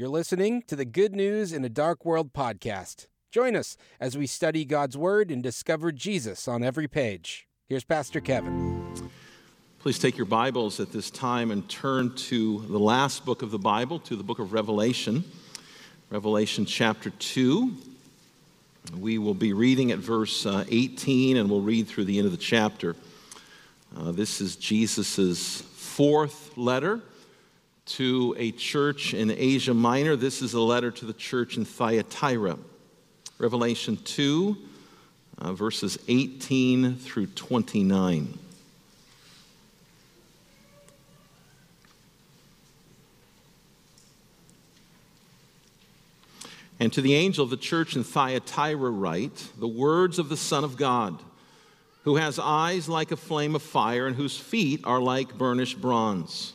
You're listening to the Good News in a Dark World podcast. Join us as we study God's Word and discover Jesus on every page. Here's Pastor Kevin. Please take your Bibles at this time and turn to the last book of the Bible, to the book of Revelation, Revelation chapter 2. We will be reading at verse uh, 18 and we'll read through the end of the chapter. Uh, this is Jesus' fourth letter to a church in Asia Minor. This is a letter to the church in Thyatira. Revelation 2, uh, verses 18 through 29. And to the angel of the church in Thyatira, write the words of the Son of God, who has eyes like a flame of fire and whose feet are like burnished bronze.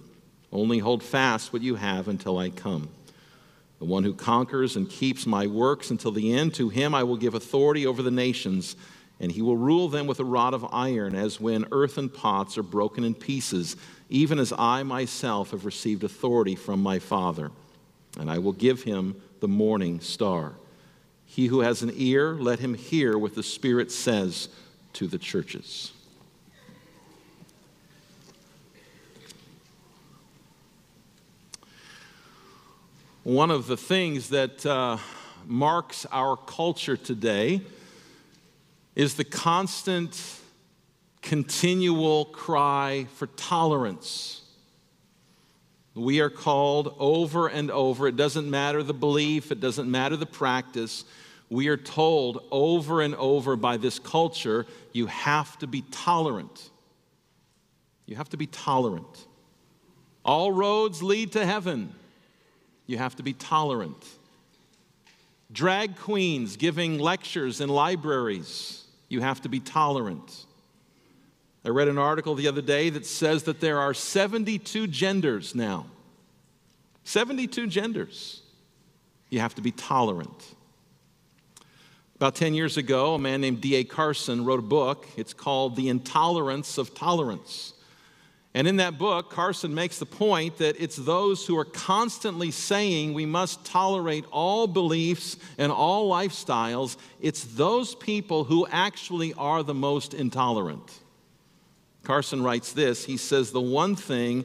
Only hold fast what you have until I come. The one who conquers and keeps my works until the end, to him I will give authority over the nations, and he will rule them with a rod of iron, as when earthen pots are broken in pieces, even as I myself have received authority from my Father. And I will give him the morning star. He who has an ear, let him hear what the Spirit says to the churches. One of the things that uh, marks our culture today is the constant, continual cry for tolerance. We are called over and over, it doesn't matter the belief, it doesn't matter the practice. We are told over and over by this culture you have to be tolerant. You have to be tolerant. All roads lead to heaven you have to be tolerant. Drag queens giving lectures in libraries, you have to be tolerant. I read an article the other day that says that there are 72 genders now. 72 genders. You have to be tolerant. About 10 years ago, a man named D.A. Carson wrote a book. It's called The Intolerance of Tolerance. And in that book, Carson makes the point that it's those who are constantly saying we must tolerate all beliefs and all lifestyles, it's those people who actually are the most intolerant. Carson writes this he says, The one thing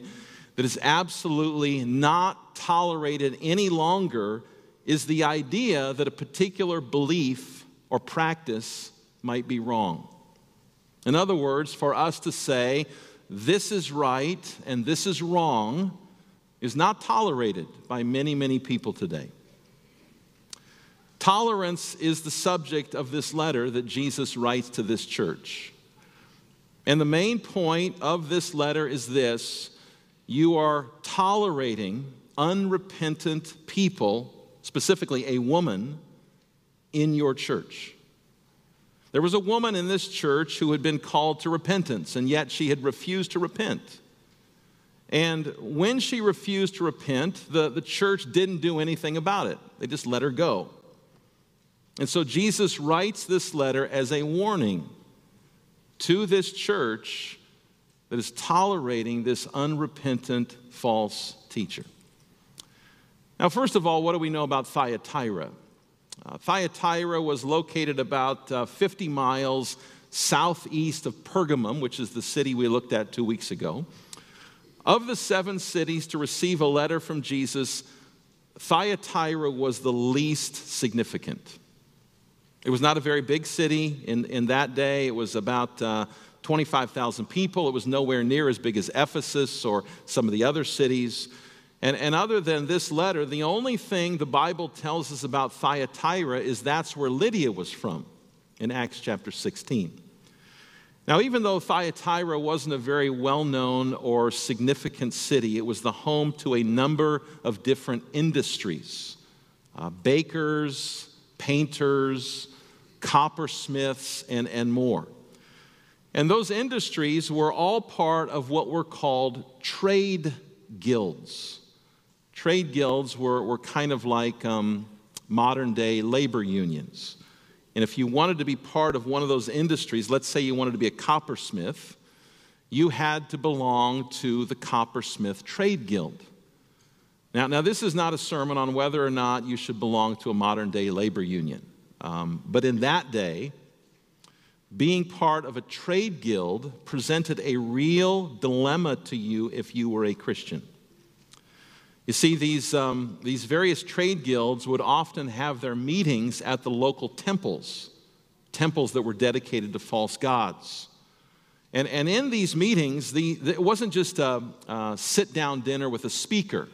that is absolutely not tolerated any longer is the idea that a particular belief or practice might be wrong. In other words, for us to say, this is right and this is wrong is not tolerated by many, many people today. Tolerance is the subject of this letter that Jesus writes to this church. And the main point of this letter is this you are tolerating unrepentant people, specifically a woman, in your church. There was a woman in this church who had been called to repentance, and yet she had refused to repent. And when she refused to repent, the, the church didn't do anything about it, they just let her go. And so Jesus writes this letter as a warning to this church that is tolerating this unrepentant false teacher. Now, first of all, what do we know about Thyatira? Uh, Thyatira was located about uh, 50 miles southeast of Pergamum, which is the city we looked at two weeks ago. Of the seven cities to receive a letter from Jesus, Thyatira was the least significant. It was not a very big city in, in that day. It was about uh, 25,000 people. It was nowhere near as big as Ephesus or some of the other cities. And, and other than this letter, the only thing the Bible tells us about Thyatira is that's where Lydia was from in Acts chapter 16. Now, even though Thyatira wasn't a very well known or significant city, it was the home to a number of different industries uh, bakers, painters, coppersmiths, and, and more. And those industries were all part of what were called trade guilds. Trade guilds were, were kind of like um, modern day labor unions. And if you wanted to be part of one of those industries, let's say you wanted to be a coppersmith, you had to belong to the Coppersmith Trade Guild. Now, now this is not a sermon on whether or not you should belong to a modern day labor union. Um, but in that day, being part of a trade guild presented a real dilemma to you if you were a Christian. You see, these, um, these various trade guilds would often have their meetings at the local temples, temples that were dedicated to false gods. And, and in these meetings, the, it wasn't just a, a sit down dinner with a speaker.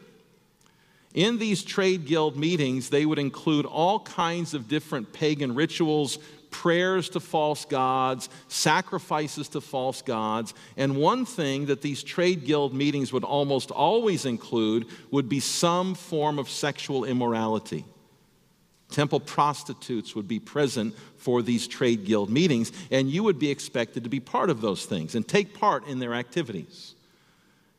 In these trade guild meetings, they would include all kinds of different pagan rituals, prayers to false gods, sacrifices to false gods. And one thing that these trade guild meetings would almost always include would be some form of sexual immorality. Temple prostitutes would be present for these trade guild meetings, and you would be expected to be part of those things and take part in their activities.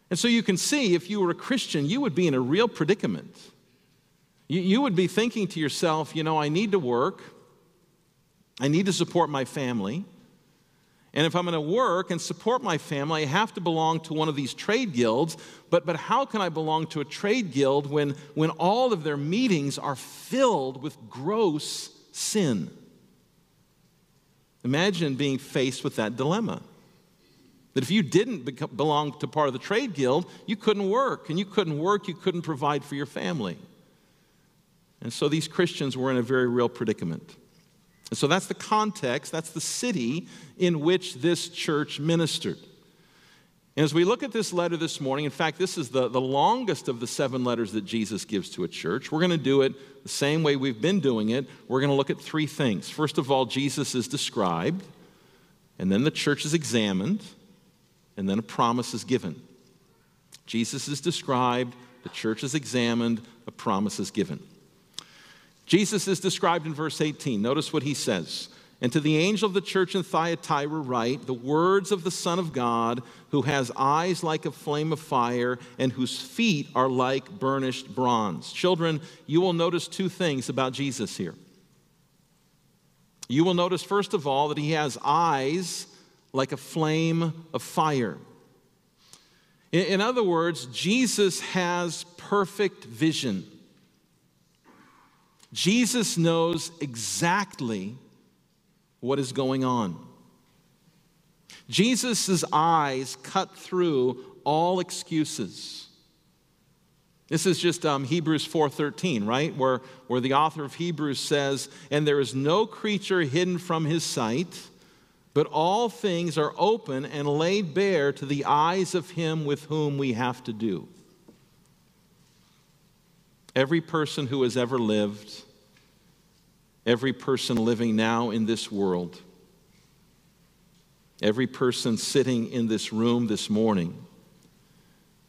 And so you can see if you were a Christian, you would be in a real predicament. You, would be thinking to yourself, you know, I need to work. I need to support my family. And if I'm going to work and support my family, I have to belong to one of these trade guilds. But, but how can I belong to a trade guild when, when all of their meetings are filled with gross sin? Imagine being faced with that dilemma. That if you didn't belong to part of the trade guild, you couldn't work. And you couldn't work, you couldn't provide for your family. And so these Christians were in a very real predicament. And so that's the context, that's the city in which this church ministered. And as we look at this letter this morning, in fact, this is the, the longest of the seven letters that Jesus gives to a church. We're going to do it the same way we've been doing it. We're going to look at three things. First of all, Jesus is described, and then the church is examined, and then a promise is given. Jesus is described, the church is examined, a promise is given. Jesus is described in verse 18. Notice what he says. And to the angel of the church in Thyatira, write the words of the Son of God, who has eyes like a flame of fire and whose feet are like burnished bronze. Children, you will notice two things about Jesus here. You will notice, first of all, that he has eyes like a flame of fire. In other words, Jesus has perfect vision. Jesus knows exactly what is going on. Jesus' eyes cut through all excuses. This is just um, Hebrews 4.13, right? Where, where the author of Hebrews says, And there is no creature hidden from his sight, but all things are open and laid bare to the eyes of him with whom we have to do. Every person who has ever lived every person living now in this world, every person sitting in this room this morning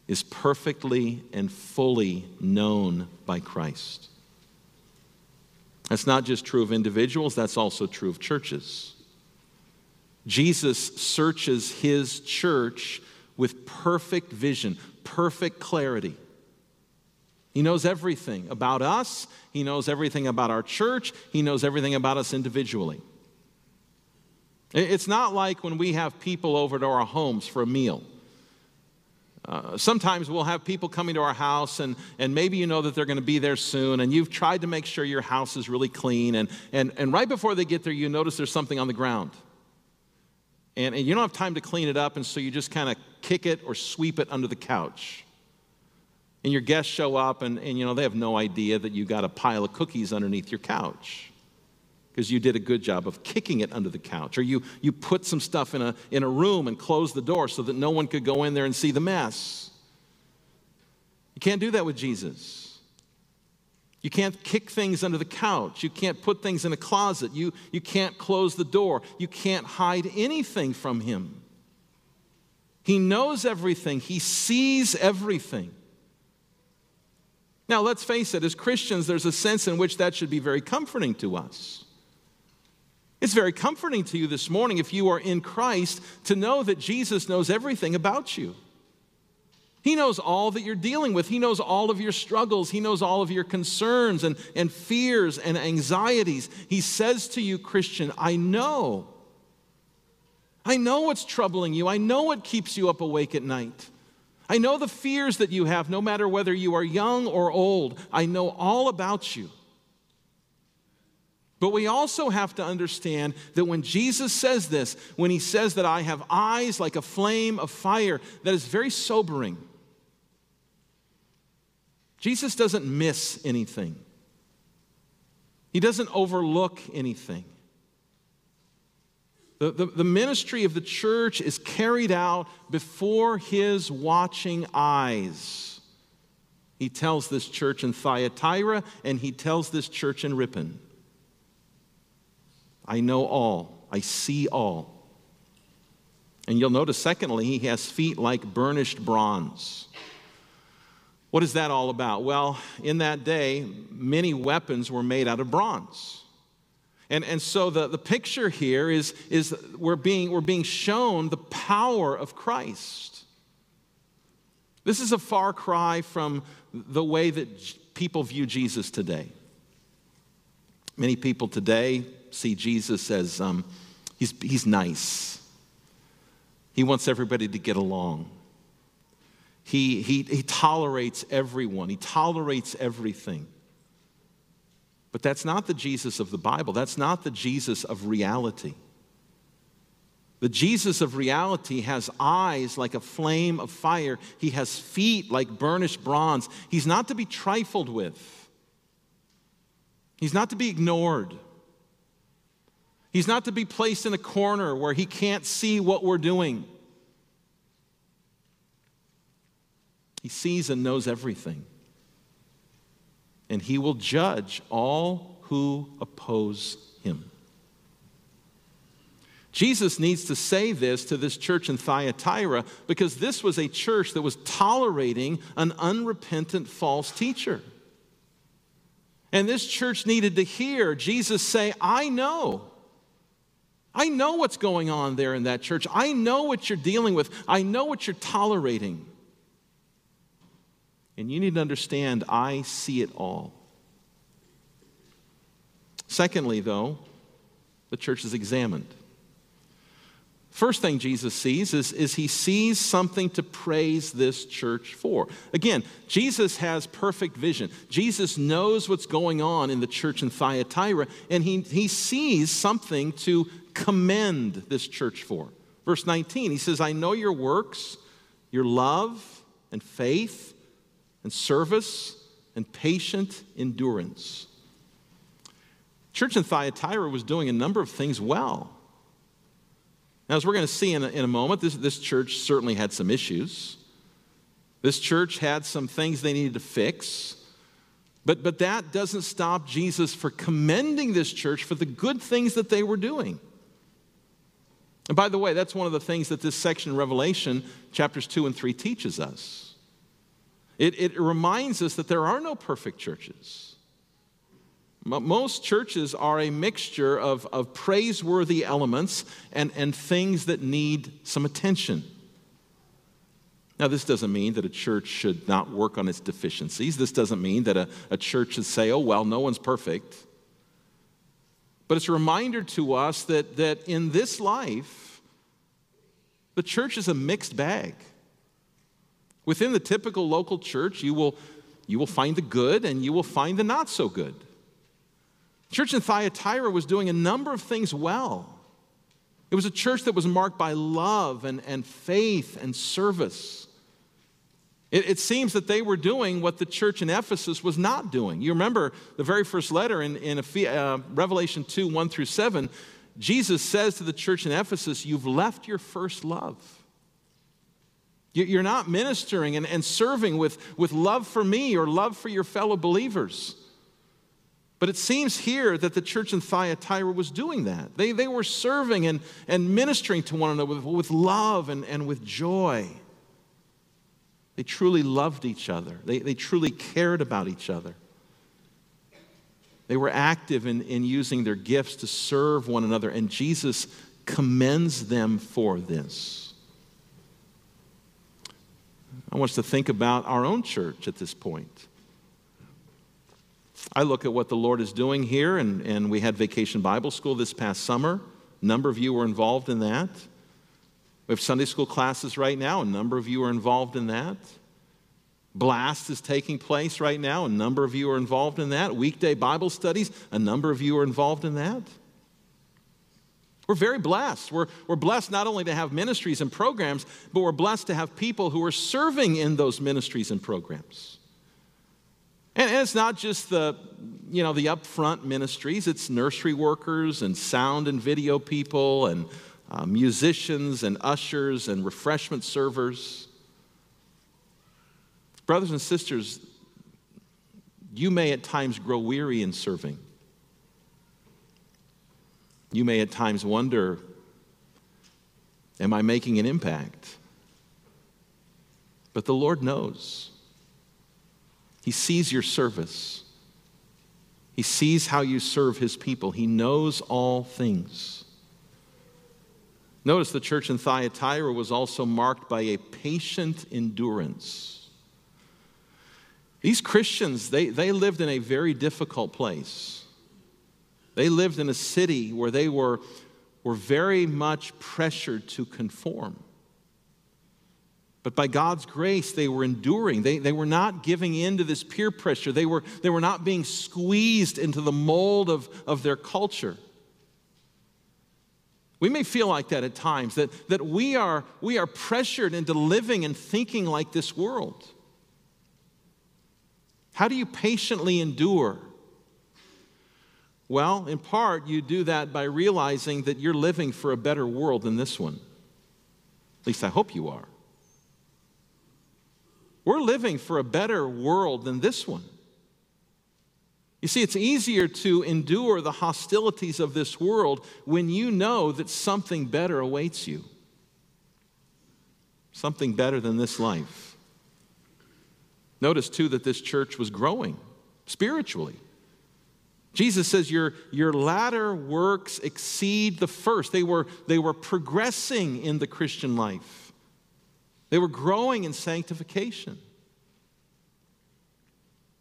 is perfectly and fully known by Christ. That's not just true of individuals, that's also true of churches. Jesus searches his church with perfect vision, perfect clarity. He knows everything about us, He knows everything about our church, He knows everything about us individually. It's not like when we have people over to our homes for a meal. Uh, sometimes we'll have people coming to our house, and, and maybe you know that they're going to be there soon, and you've tried to make sure your house is really clean, and, and, and right before they get there, you notice there's something on the ground. And, and you don't have time to clean it up, and so you just kind of kick it or sweep it under the couch. And your guests show up and, and you know they have no idea that you got a pile of cookies underneath your couch because you did a good job of kicking it under the couch or you, you put some stuff in a, in a room and closed the door so that no one could go in there and see the mess you can't do that with jesus you can't kick things under the couch. You can't put things in a closet. You, you can't close the door. You can't hide anything from Him. He knows everything, He sees everything. Now, let's face it, as Christians, there's a sense in which that should be very comforting to us. It's very comforting to you this morning if you are in Christ to know that Jesus knows everything about you. He knows all that you're dealing with. He knows all of your struggles. He knows all of your concerns and, and fears and anxieties. He says to you, Christian, I know. I know what's troubling you. I know what keeps you up awake at night. I know the fears that you have, no matter whether you are young or old. I know all about you. But we also have to understand that when Jesus says this, when he says that I have eyes like a flame of fire, that is very sobering. Jesus doesn't miss anything, he doesn't overlook anything. The, the, the, ministry of the church is carried out before his watching eyes. He tells this church in Thyatira and he tells this church in Ripon I know all, I see all. And you'll notice, secondly, he has feet like burnished bronze. What is that all about? Well, in that day, many weapons were made out of bronze. And, and so the, the picture here is, is we're, being, we're being shown the power of Christ. This is a far cry from the way that people view Jesus today. Many people today see Jesus as um, he's, he's nice, he wants everybody to get along. He, he, he tolerates everyone, he tolerates everything. But that's not the Jesus of the Bible. That's not the Jesus of reality. The Jesus of reality has eyes like a flame of fire. He has feet like burnished bronze. He's not to be trifled with. He's not to be ignored. He's not to be placed in a corner where he can't see what we're doing. He sees and knows everything. And he will judge all who oppose him. Jesus needs to say this to this church in Thyatira because this was a church that was tolerating an unrepentant false teacher. And this church needed to hear Jesus say, I know. I know what's going on there in that church. I know what you're dealing with. I know what you're tolerating. And you need to understand, I see it all. Secondly, though, the church is examined. First thing Jesus sees is, is he sees something to praise this church for. Again, Jesus has perfect vision. Jesus knows what's going on in the church in Thyatira, and he, he sees something to commend this church for. Verse 19, he says, I know your works, your love and faith and service and patient endurance. Church in Thyatira was doing a number of things well. Now, as we're going to see in a, in a moment, this, this church certainly had some issues. This church had some things they needed to fix. But, but that doesn't stop Jesus for commending this church for the good things that they were doing. And by the way, that's one of the things that this section in Revelation, chapters 2 and 3, teaches us. It, it reminds us that there are no perfect churches. Most churches are a mixture of, of praiseworthy elements and, and things that need some attention. Now, this doesn't mean that a church should not work on its deficiencies. This doesn't mean that a, a church should say, oh, well, no one's perfect. But it's a reminder to us that, that in this life, the church is a mixed bag. Within the typical local church, you will, you will find the good and you will find the not so good. Church in Thyatira was doing a number of things well. It was a church that was marked by love and, and faith and service. It, it, seems that they were doing what the church in Ephesus was not doing. You remember the very first letter in, in uh, Revelation 2 1 through 7, Jesus says to the church in Ephesus, You've left your first love. You're not ministering and, and serving with, with love for me or love for your fellow believers. But it seems here that the church in Thyatira was doing that. They, they were serving and, and ministering to one another with, with love and, and with joy. They truly loved each other, they, they truly cared about each other. They were active in, in using their gifts to serve one another, and Jesus commends them for this. I want us to think about our own church at this point. I look at what the Lord is doing here, and, and we had Vacation Bible School this past summer. A number of you were involved in that. We have Sunday school classes right now. A number of you are involved in that. Blast is taking place right now. A number of you are involved in that. Weekday Bible studies. A number of you are involved in that. We're very blessed. We're, we're blessed not only to have ministries and programs, but we're blessed to have people who are serving in those ministries and programs. And, and it's not just the, you know, the upfront ministries, it's nursery workers and sound and video people and uh, musicians and ushers and refreshment servers. Brothers and sisters, you may at times grow weary in serving. You may at times wonder Am I making an impact? But the Lord knows. He sees your service, He sees how you serve His people, He knows all things. Notice the church in Thyatira was also marked by a patient endurance. These Christians, they, they lived in a very difficult place. They lived in a city where they were, were very much pressured to conform. But by God's grace, they were enduring. They, they were not giving in to this peer pressure. They were, they were not being squeezed into the mold of, of their culture. We may feel like that at times, that, that we, are, we are pressured into living and thinking like this world. How do you patiently endure? Well, in part, you do that by realizing that you're living for a better world than this one. At least I hope you are. We're living for a better world than this one. You see, it's easier to endure the hostilities of this world when you know that something better awaits you. Something better than this life. Notice, too, that this church was growing spiritually. Jesus says, Your, your latter works exceed the first. They were, they were progressing in the Christian life, they were growing in sanctification.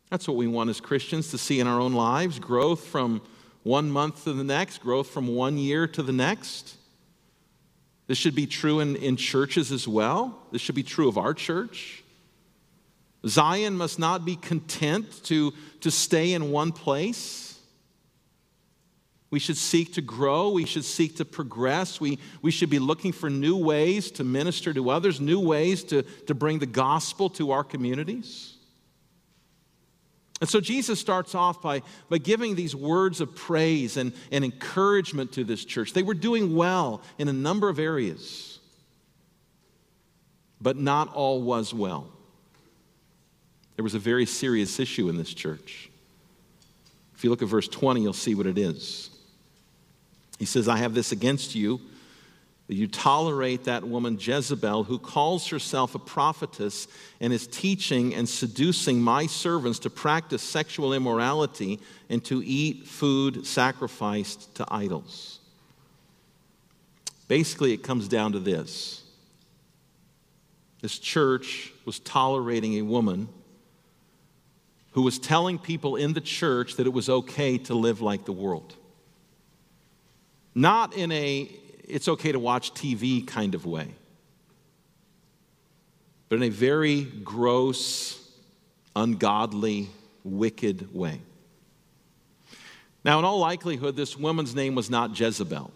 That's what we want as Christians to see in our own lives growth from one month to the next, growth from one year to the next. This should be true in, in churches as well. This should be true of our church. Zion must not be content to, to stay in one place. We should seek to grow. We should seek to progress. We, we should be looking for new ways to minister to others, new ways to, to bring the gospel to our communities. And so Jesus starts off by, by giving these words of praise and, and encouragement to this church. They were doing well in a number of areas, but not all was well. There was a very serious issue in this church. If you look at verse 20, you'll see what it is. He says, I have this against you that you tolerate that woman Jezebel, who calls herself a prophetess and is teaching and seducing my servants to practice sexual immorality and to eat food sacrificed to idols. Basically, it comes down to this this church was tolerating a woman who was telling people in the church that it was okay to live like the world. Not in a it's okay to watch TV kind of way, but in a very gross, ungodly, wicked way. Now, in all likelihood, this woman's name was not Jezebel.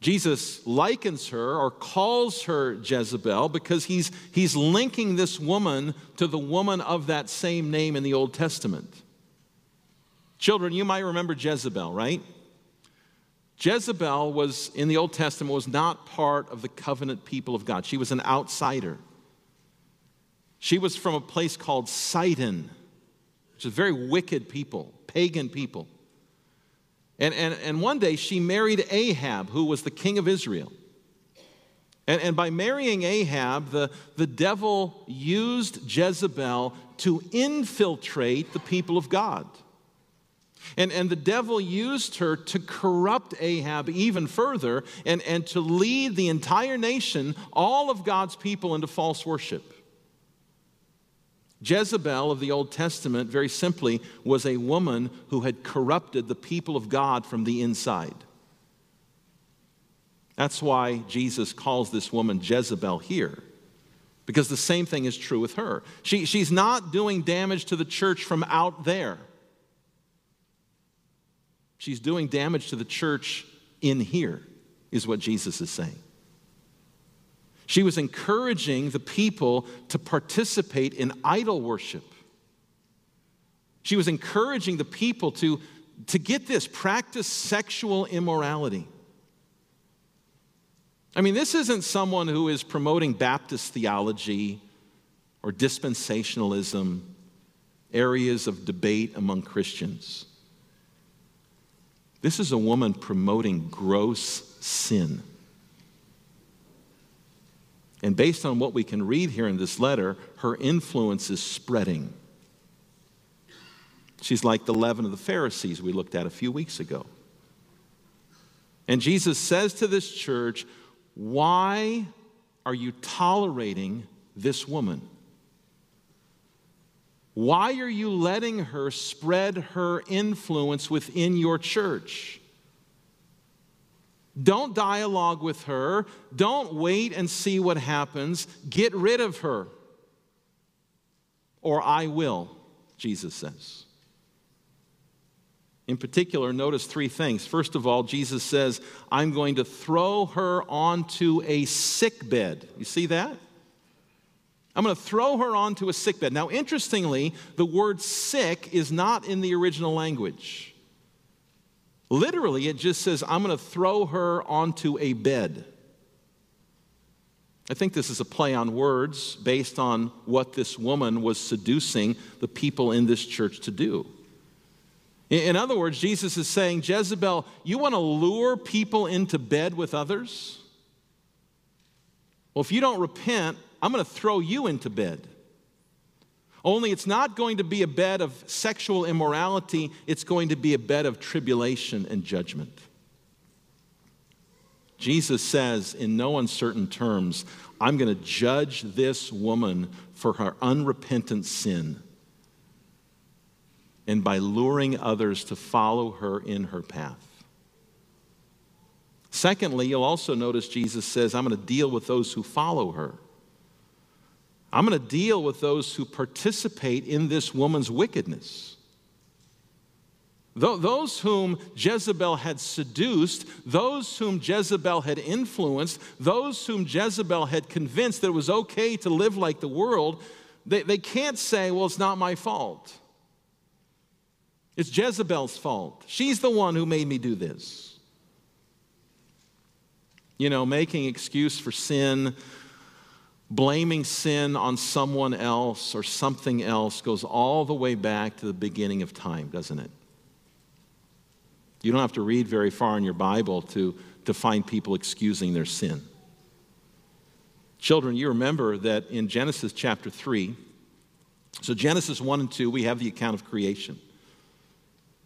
Jesus likens her or calls her Jezebel because he's, he's linking this woman to the woman of that same name in the Old Testament. Children, you might remember Jezebel, right? Jezebel was, in the Old Testament, was not part of the covenant people of God. She was an outsider. She was from a place called Sidon, which is very wicked people, pagan people. And, and, and one day she married Ahab, who was the king of Israel. And, and by marrying Ahab, the, the devil used Jezebel to infiltrate the people of God. And, and the devil used her to corrupt Ahab even further and, and to lead the entire nation, all of God's people, into false worship. Jezebel of the Old Testament, very simply, was a woman who had corrupted the people of God from the inside. That's why Jesus calls this woman Jezebel here, because the same thing is true with her. She, she's not doing damage to the church from out there, she's doing damage to the church in here, is what Jesus is saying. She was encouraging the people to participate in idol worship. She was encouraging the people to, to get this, practice sexual immorality. I mean, this isn't someone who is promoting Baptist theology or dispensationalism, areas of debate among Christians. This is a woman promoting gross sin. And based on what we can read here in this letter, her influence is spreading. She's like the leaven of the Pharisees we looked at a few weeks ago. And Jesus says to this church, Why are you tolerating this woman? Why are you letting her spread her influence within your church? Don't dialogue with her. Don't wait and see what happens. Get rid of her. Or I will, Jesus says. In particular, notice three things. First of all, Jesus says, I'm going to throw her onto a sick bed. You see that? I'm going to throw her onto a sick bed. Now, interestingly, the word sick is not in the original language. Literally, it just says, I'm going to throw her onto a bed. I think this is a play on words based on what this woman was seducing the people in this church to do. In other words, Jesus is saying, Jezebel, you want to lure people into bed with others? Well, if you don't repent, I'm going to throw you into bed. Only it's not going to be a bed of sexual immorality, it's going to be a bed of tribulation and judgment. Jesus says in no uncertain terms, I'm going to judge this woman for her unrepentant sin and by luring others to follow her in her path. Secondly, you'll also notice Jesus says, I'm going to deal with those who follow her. I'm going to deal with those who participate in this woman's wickedness. Those whom Jezebel had seduced, those whom Jezebel had influenced, those whom Jezebel had convinced that it was okay to live like the world, they, they can't say, Well, it's not my fault. It's Jezebel's fault. She's the one who made me do this. You know, making excuse for sin blaming sin on someone else or something else goes all the way back to the beginning of time, doesn't it? You don't have to read very far in your Bible to, to find people excusing their sin. Children, you remember that in Genesis chapter 3, so Genesis 1 and 2, we have the account of creation.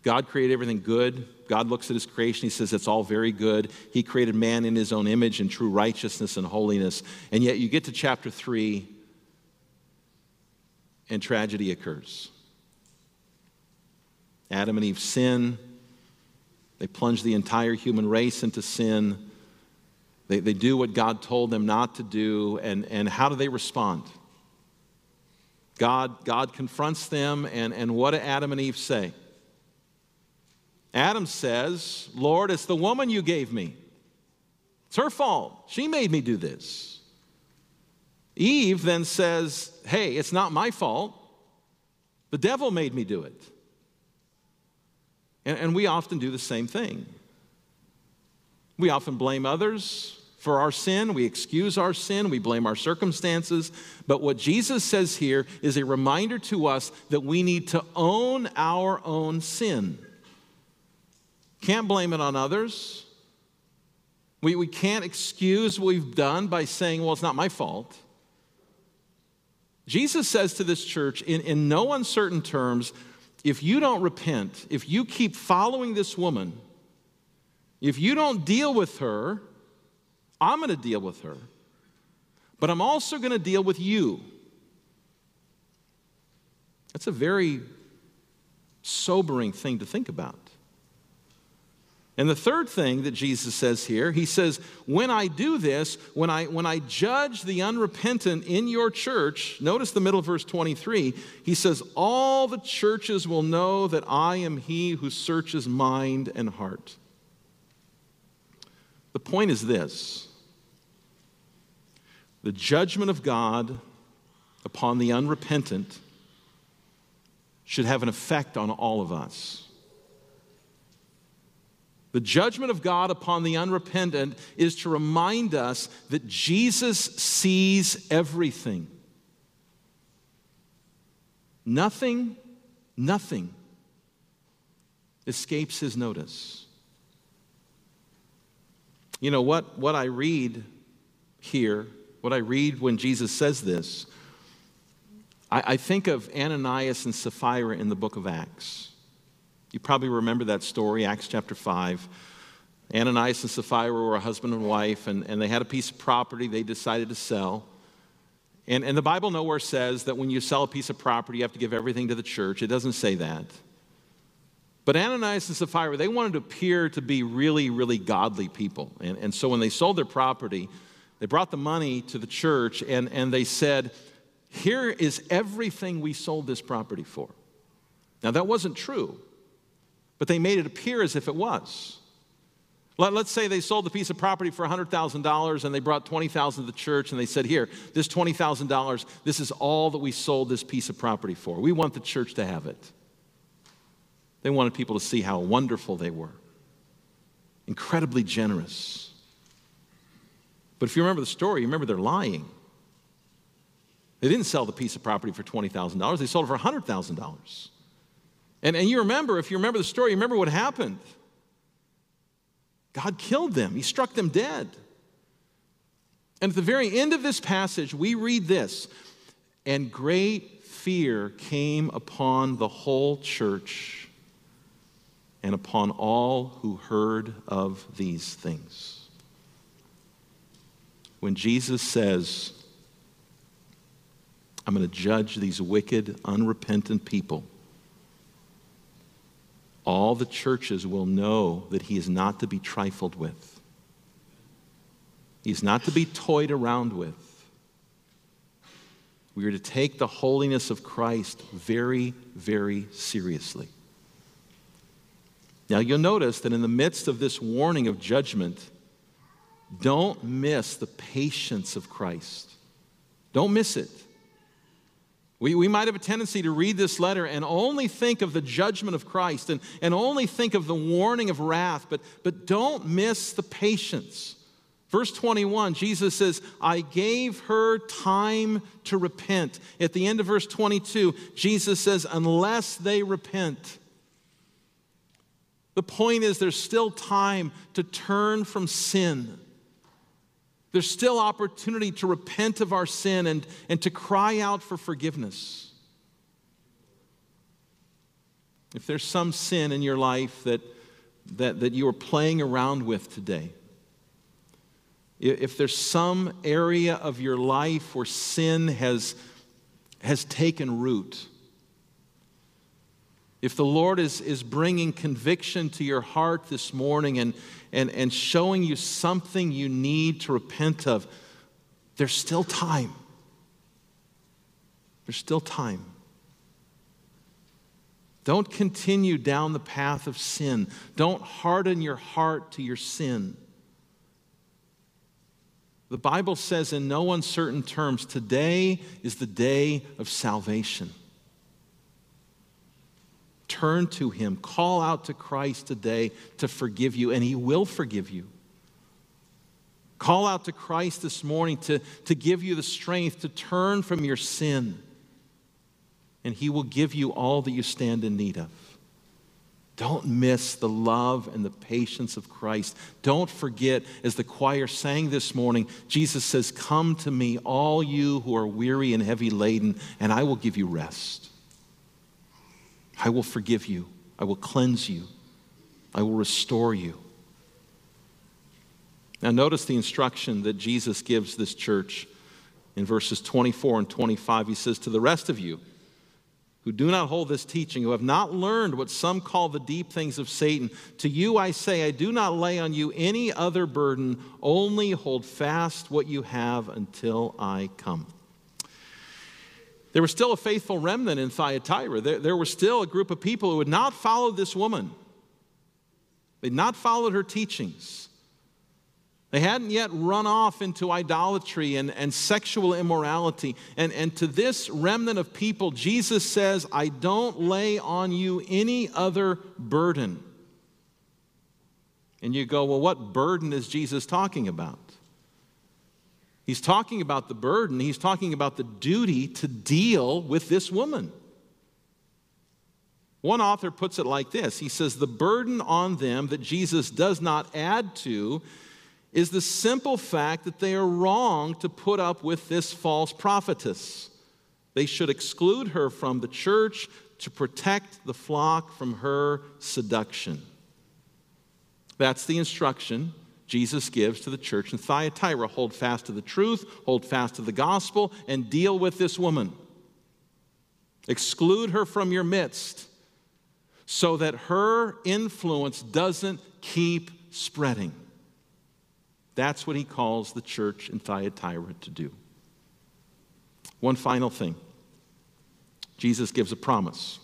God created everything good. God looks at his creation. He says it's all very good. He created man in his own image in true righteousness and holiness. And yet you get to chapter 3 and tragedy occurs. Adam and Eve sin. They plunge the entire human race into sin. They, they do what God told them not to do. And, and how do they respond? God, God confronts them, and, and what do Adam and Eve say? Adam says, Lord, it's the woman you gave me. It's her fault. She made me do this. Eve then says, Hey, it's not my fault. The devil made me do it. And, and we often do the same thing. We often blame others for our sin, we excuse our sin, we blame our circumstances. But what Jesus says here is a reminder to us that we need to own our own sin. Can't blame it on others. We, we can't excuse what we've done by saying, well, it's not my fault. Jesus says to this church in, in no uncertain terms if you don't repent, if you keep following this woman, if you don't deal with her, I'm going to deal with her. But I'm also going to deal with you. That's a very sobering thing to think about. And the third thing that Jesus says here, he says, when I do this, when I, when I judge the unrepentant in your church, notice the middle of verse 23, he says, all the churches will know that I am he who searches mind and heart. The point is this the judgment of God upon the unrepentant should have an effect on all of us. The judgment of God upon the unrepentant is to remind us that Jesus sees everything. Nothing, nothing escapes his notice. You know what, what I read here, what I read when Jesus says this, I, I think of Ananias and Sapphira in the book of Acts. You probably remember that story, Acts chapter 5. Ananias and Sapphira were a husband and wife, and, and they had a piece of property they decided to sell. And, and the Bible nowhere says that when you sell a piece of property, you have to give everything to the church. It doesn't say that. But Ananias and Sapphira, they wanted to appear to be really, really godly people. And, and so when they sold their property, they brought the money to the church and, and they said, Here is everything we sold this property for. Now, that wasn't true but they made it appear as if it was. Let, us say they sold the piece of property for $100,000 and they brought $20,000 to the church and they said, "Here, this $20,000, this is all that we sold this piece of property for. We want the church to have it." They wanted people to see how wonderful they were. Incredibly generous. But if you remember the story, you remember they're lying. They didn't sell the piece of property for $20,000, they sold it for $100,000. And, and you remember, if you remember the story, you remember what happened. God killed them, He struck them dead. And at the very end of this passage, we read this and great fear came upon the whole church and upon all who heard of these things. When Jesus says, I'm going to judge these wicked, unrepentant people all the churches will know that he is not to be trifled with. He's not to be toyed around with. We are to take the holiness of Christ very, very seriously. Now, you'll notice that in the midst of this warning of judgment, don't miss the patience of Christ. Don't miss it. We, we might have a tendency to read this letter and only think of the judgment of Christ and, and only think of the warning of wrath, but, but don't miss the patience. Verse 21, Jesus says, I gave her time to repent. At the end of verse 22, Jesus says, unless they repent. The point is, there's still time to turn from sin. There's still opportunity to repent of our sin and, and to cry out for forgiveness. If there's some sin in your life that, that, that you are playing around with today, if there's some area of your life where sin has, has taken root, if the Lord is, is bringing conviction to your heart this morning and, and, and showing you something you need to repent of, there's still time. There's still time. Don't continue down the path of sin. Don't harden your heart to your sin. The Bible says in no uncertain terms today is the day of salvation. Turn to Him, call out to Christ today to forgive you, and He will forgive you. Call out to Christ this morning to, to give you the strength to turn from your sin, and He will give you all that you stand in need of. Don't miss the love and the patience of Christ. Don't forget, as the choir sang this morning, Jesus says, Come to me, all you who are weary and heavy laden, and I will give you rest. I will forgive you. I will cleanse you. I will restore you. Now, notice the instruction that Jesus gives this church in verses 24 and 25. He says, To the rest of you, who do not hold this teaching, who have not learned what some call the deep things of Satan. To you I say, I do not lay on you any other burden, only hold fast what you have until I come. There was still a faithful remnant in Thyatira. There, there was still a group of people who had not followed this woman, they'd not followed her teachings. They hadn't yet run off into idolatry and, and sexual immorality. And, and to this remnant of people, Jesus says, I don't lay on you any other burden. And you go, well, what burden is Jesus talking about? He's talking about the burden, he's talking about the duty to deal with this woman. One author puts it like this He says, The burden on them that Jesus does not add to is the simple fact that they are wrong to put up with this false prophetess. They should exclude her from the church to protect the flock from her seduction. That's the instruction Jesus gives to the church in Thyatira hold fast to the truth, hold fast to the gospel, and deal with this woman. Exclude her from your midst so that her influence doesn't keep spreading. That's what he calls the church in Thyatira to do. One final thing Jesus gives a promise.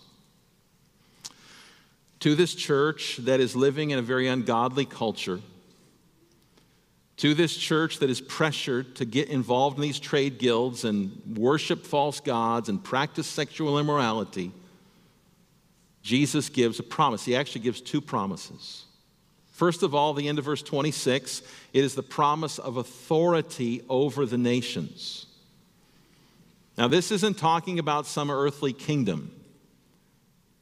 To this church that is living in a very ungodly culture, to this church that is pressured to get involved in these trade guilds and worship false gods and practice sexual immorality, Jesus gives a promise. He actually gives two promises. First of all, the end of verse 26, it is the promise of authority over the nations. Now, this isn't talking about some earthly kingdom.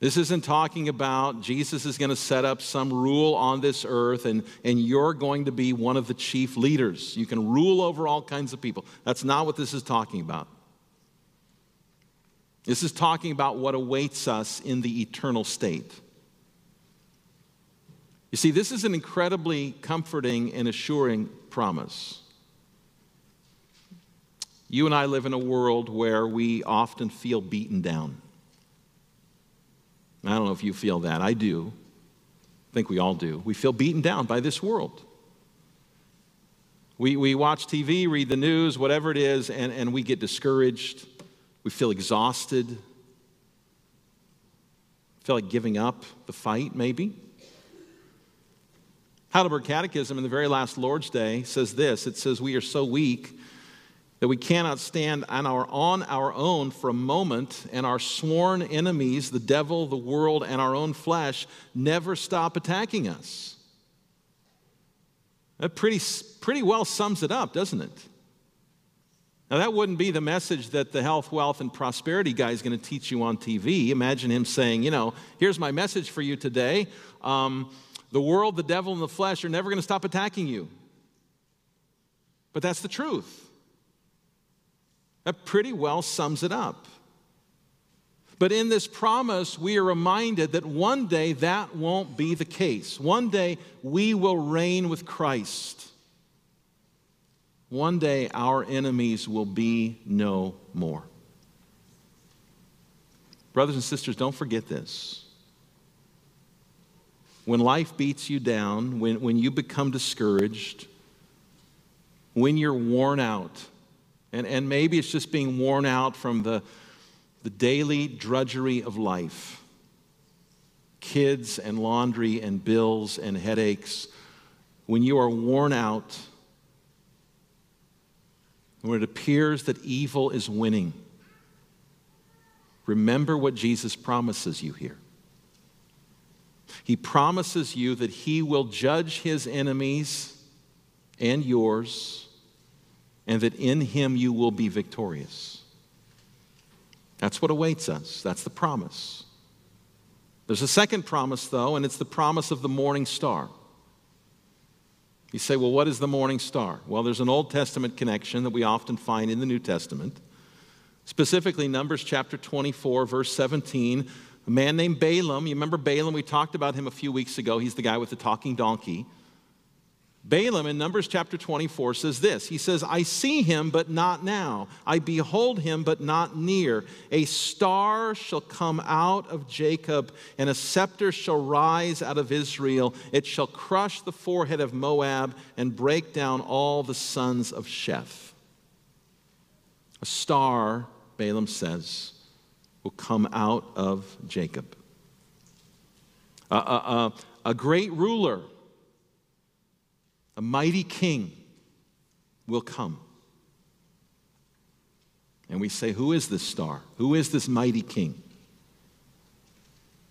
This isn't talking about Jesus is going to set up some rule on this earth and, and you're going to be one of the chief leaders. You can rule over all kinds of people. That's not what this is talking about. This is talking about what awaits us in the eternal state. You see, this is an incredibly comforting and assuring promise. You and I live in a world where we often feel beaten down. I don't know if you feel that. I do. I think we all do. We feel beaten down by this world. We, we watch TV, read the news, whatever it is, and, and we get discouraged. We feel exhausted. Feel like giving up the fight, maybe. Heidelberg Catechism in the very last Lord's Day says this it says, We are so weak that we cannot stand on our, on our own for a moment, and our sworn enemies, the devil, the world, and our own flesh, never stop attacking us. That pretty, pretty well sums it up, doesn't it? Now, that wouldn't be the message that the health, wealth, and prosperity guy is going to teach you on TV. Imagine him saying, you know, here's my message for you today. Um, the world, the devil, and the flesh are never going to stop attacking you. But that's the truth. That pretty well sums it up. But in this promise, we are reminded that one day that won't be the case. One day we will reign with Christ. One day our enemies will be no more. Brothers and sisters, don't forget this when life beats you down, when, when you become discouraged, when you're worn out, and, and maybe it's just being worn out from the, the daily drudgery of life kids and laundry and bills and headaches, when you are worn out, when it appears that evil is winning, remember what Jesus promises you here. He promises you that He will judge His enemies and yours, and that in Him you will be victorious. That's what awaits us. That's the promise. There's a second promise, though, and it's the promise of the morning star. You say, well, what is the morning star? Well, there's an Old Testament connection that we often find in the New Testament. Specifically, Numbers chapter 24, verse 17. A man named Balaam, you remember Balaam? We talked about him a few weeks ago. He's the guy with the talking donkey. Balaam in Numbers chapter 24 says this He says, I see him, but not now. I behold him, but not near. A star shall come out of Jacob, and a scepter shall rise out of Israel. It shall crush the forehead of Moab and break down all the sons of Sheth. A star, Balaam says, will come out of Jacob. A, a, a, a great ruler a mighty king will come. And we say, Who is this star? Who is this mighty king?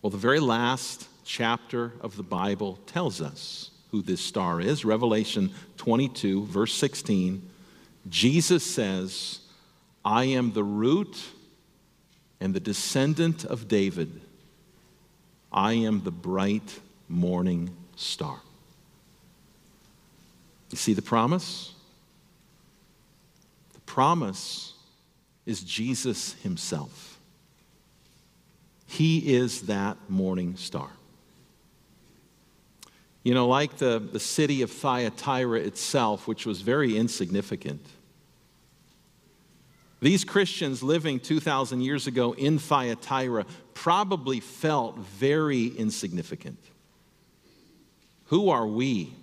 Well, the very last chapter of the Bible tells us who this star is. Revelation 22, verse 16. Jesus says, I am the root and the descendant of David. I am the bright morning star. You see the promise? The promise is Jesus himself. He is that morning star. You know, like the, the city of Thyatira itself, which was very insignificant, these Christians living 2,000 years ago in Thyatira probably felt very insignificant. Who are we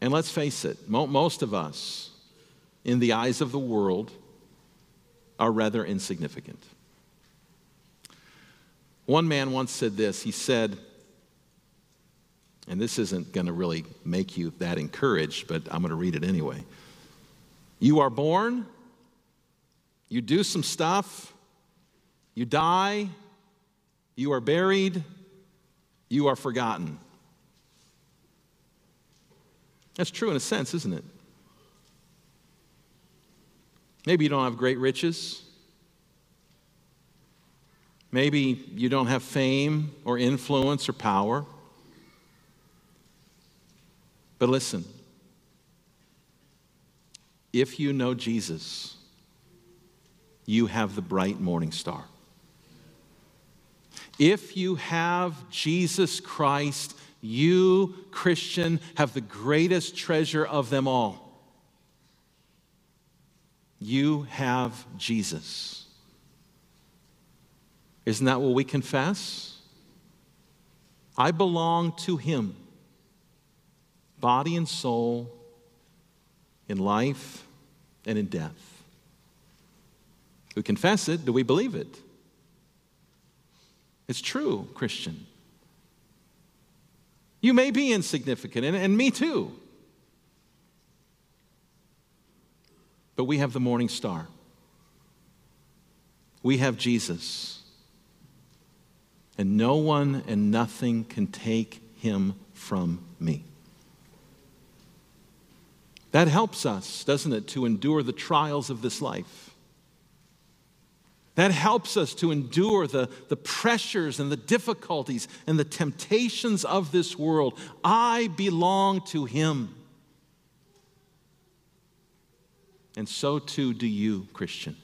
and let's face it, most of us, in the eyes of the world, are rather insignificant. One man once said this he said, and this isn't going to really make you that encouraged, but I'm going to read it anyway. You are born, you do some stuff, you die, you are buried, you are forgotten. That's true in a sense, isn't it? Maybe you don't have great riches. Maybe you don't have fame or influence or power. But listen, if you know Jesus, you have the bright morning star. If you have Jesus Christ, you, Christian, have the greatest treasure of them all. You have Jesus. Isn't that what we confess? I belong to Him, body and soul, in life and in death. We confess it. Do we believe it? It's true, Christian. You may be insignificant, and, and me too. But we have the morning star. We have Jesus. And no one and nothing can take him from me. That helps us, doesn't it, to endure the trials of this life. That helps us to endure the, the pressures and the difficulties and the temptations of this world. I belong to Him. And so too do you, Christian.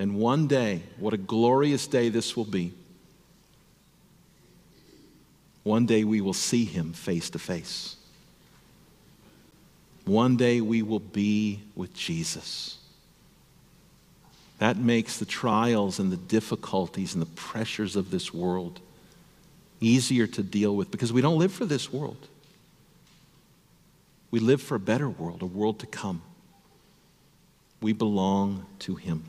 And one day, what a glorious day this will be. One day we will see him face to face. One day we will be with Jesus. That makes the trials and the difficulties and the pressures of this world easier to deal with because we don't live for this world. We live for a better world, a world to come. We belong to Him.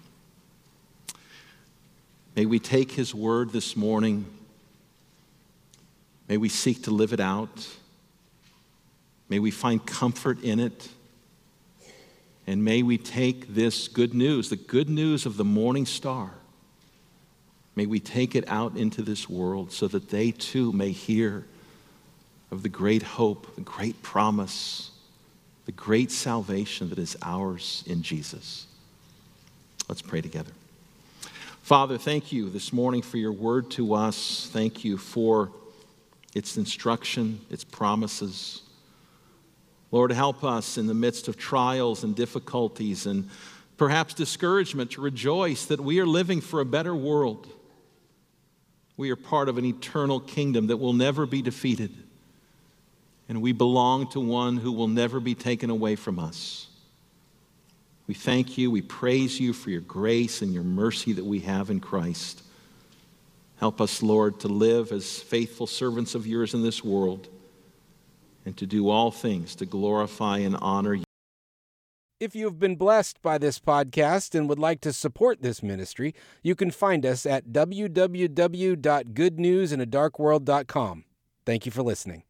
May we take His word this morning. May we seek to live it out. May we find comfort in it. And may we take this good news, the good news of the morning star, may we take it out into this world so that they too may hear of the great hope, the great promise, the great salvation that is ours in Jesus. Let's pray together. Father, thank you this morning for your word to us. Thank you for its instruction, its promises. Lord, help us in the midst of trials and difficulties and perhaps discouragement to rejoice that we are living for a better world. We are part of an eternal kingdom that will never be defeated, and we belong to one who will never be taken away from us. We thank you, we praise you for your grace and your mercy that we have in Christ. Help us, Lord, to live as faithful servants of yours in this world and to do all things to glorify and honor you. If you have been blessed by this podcast and would like to support this ministry, you can find us at www.goodnewsinadarkworld.com. Thank you for listening.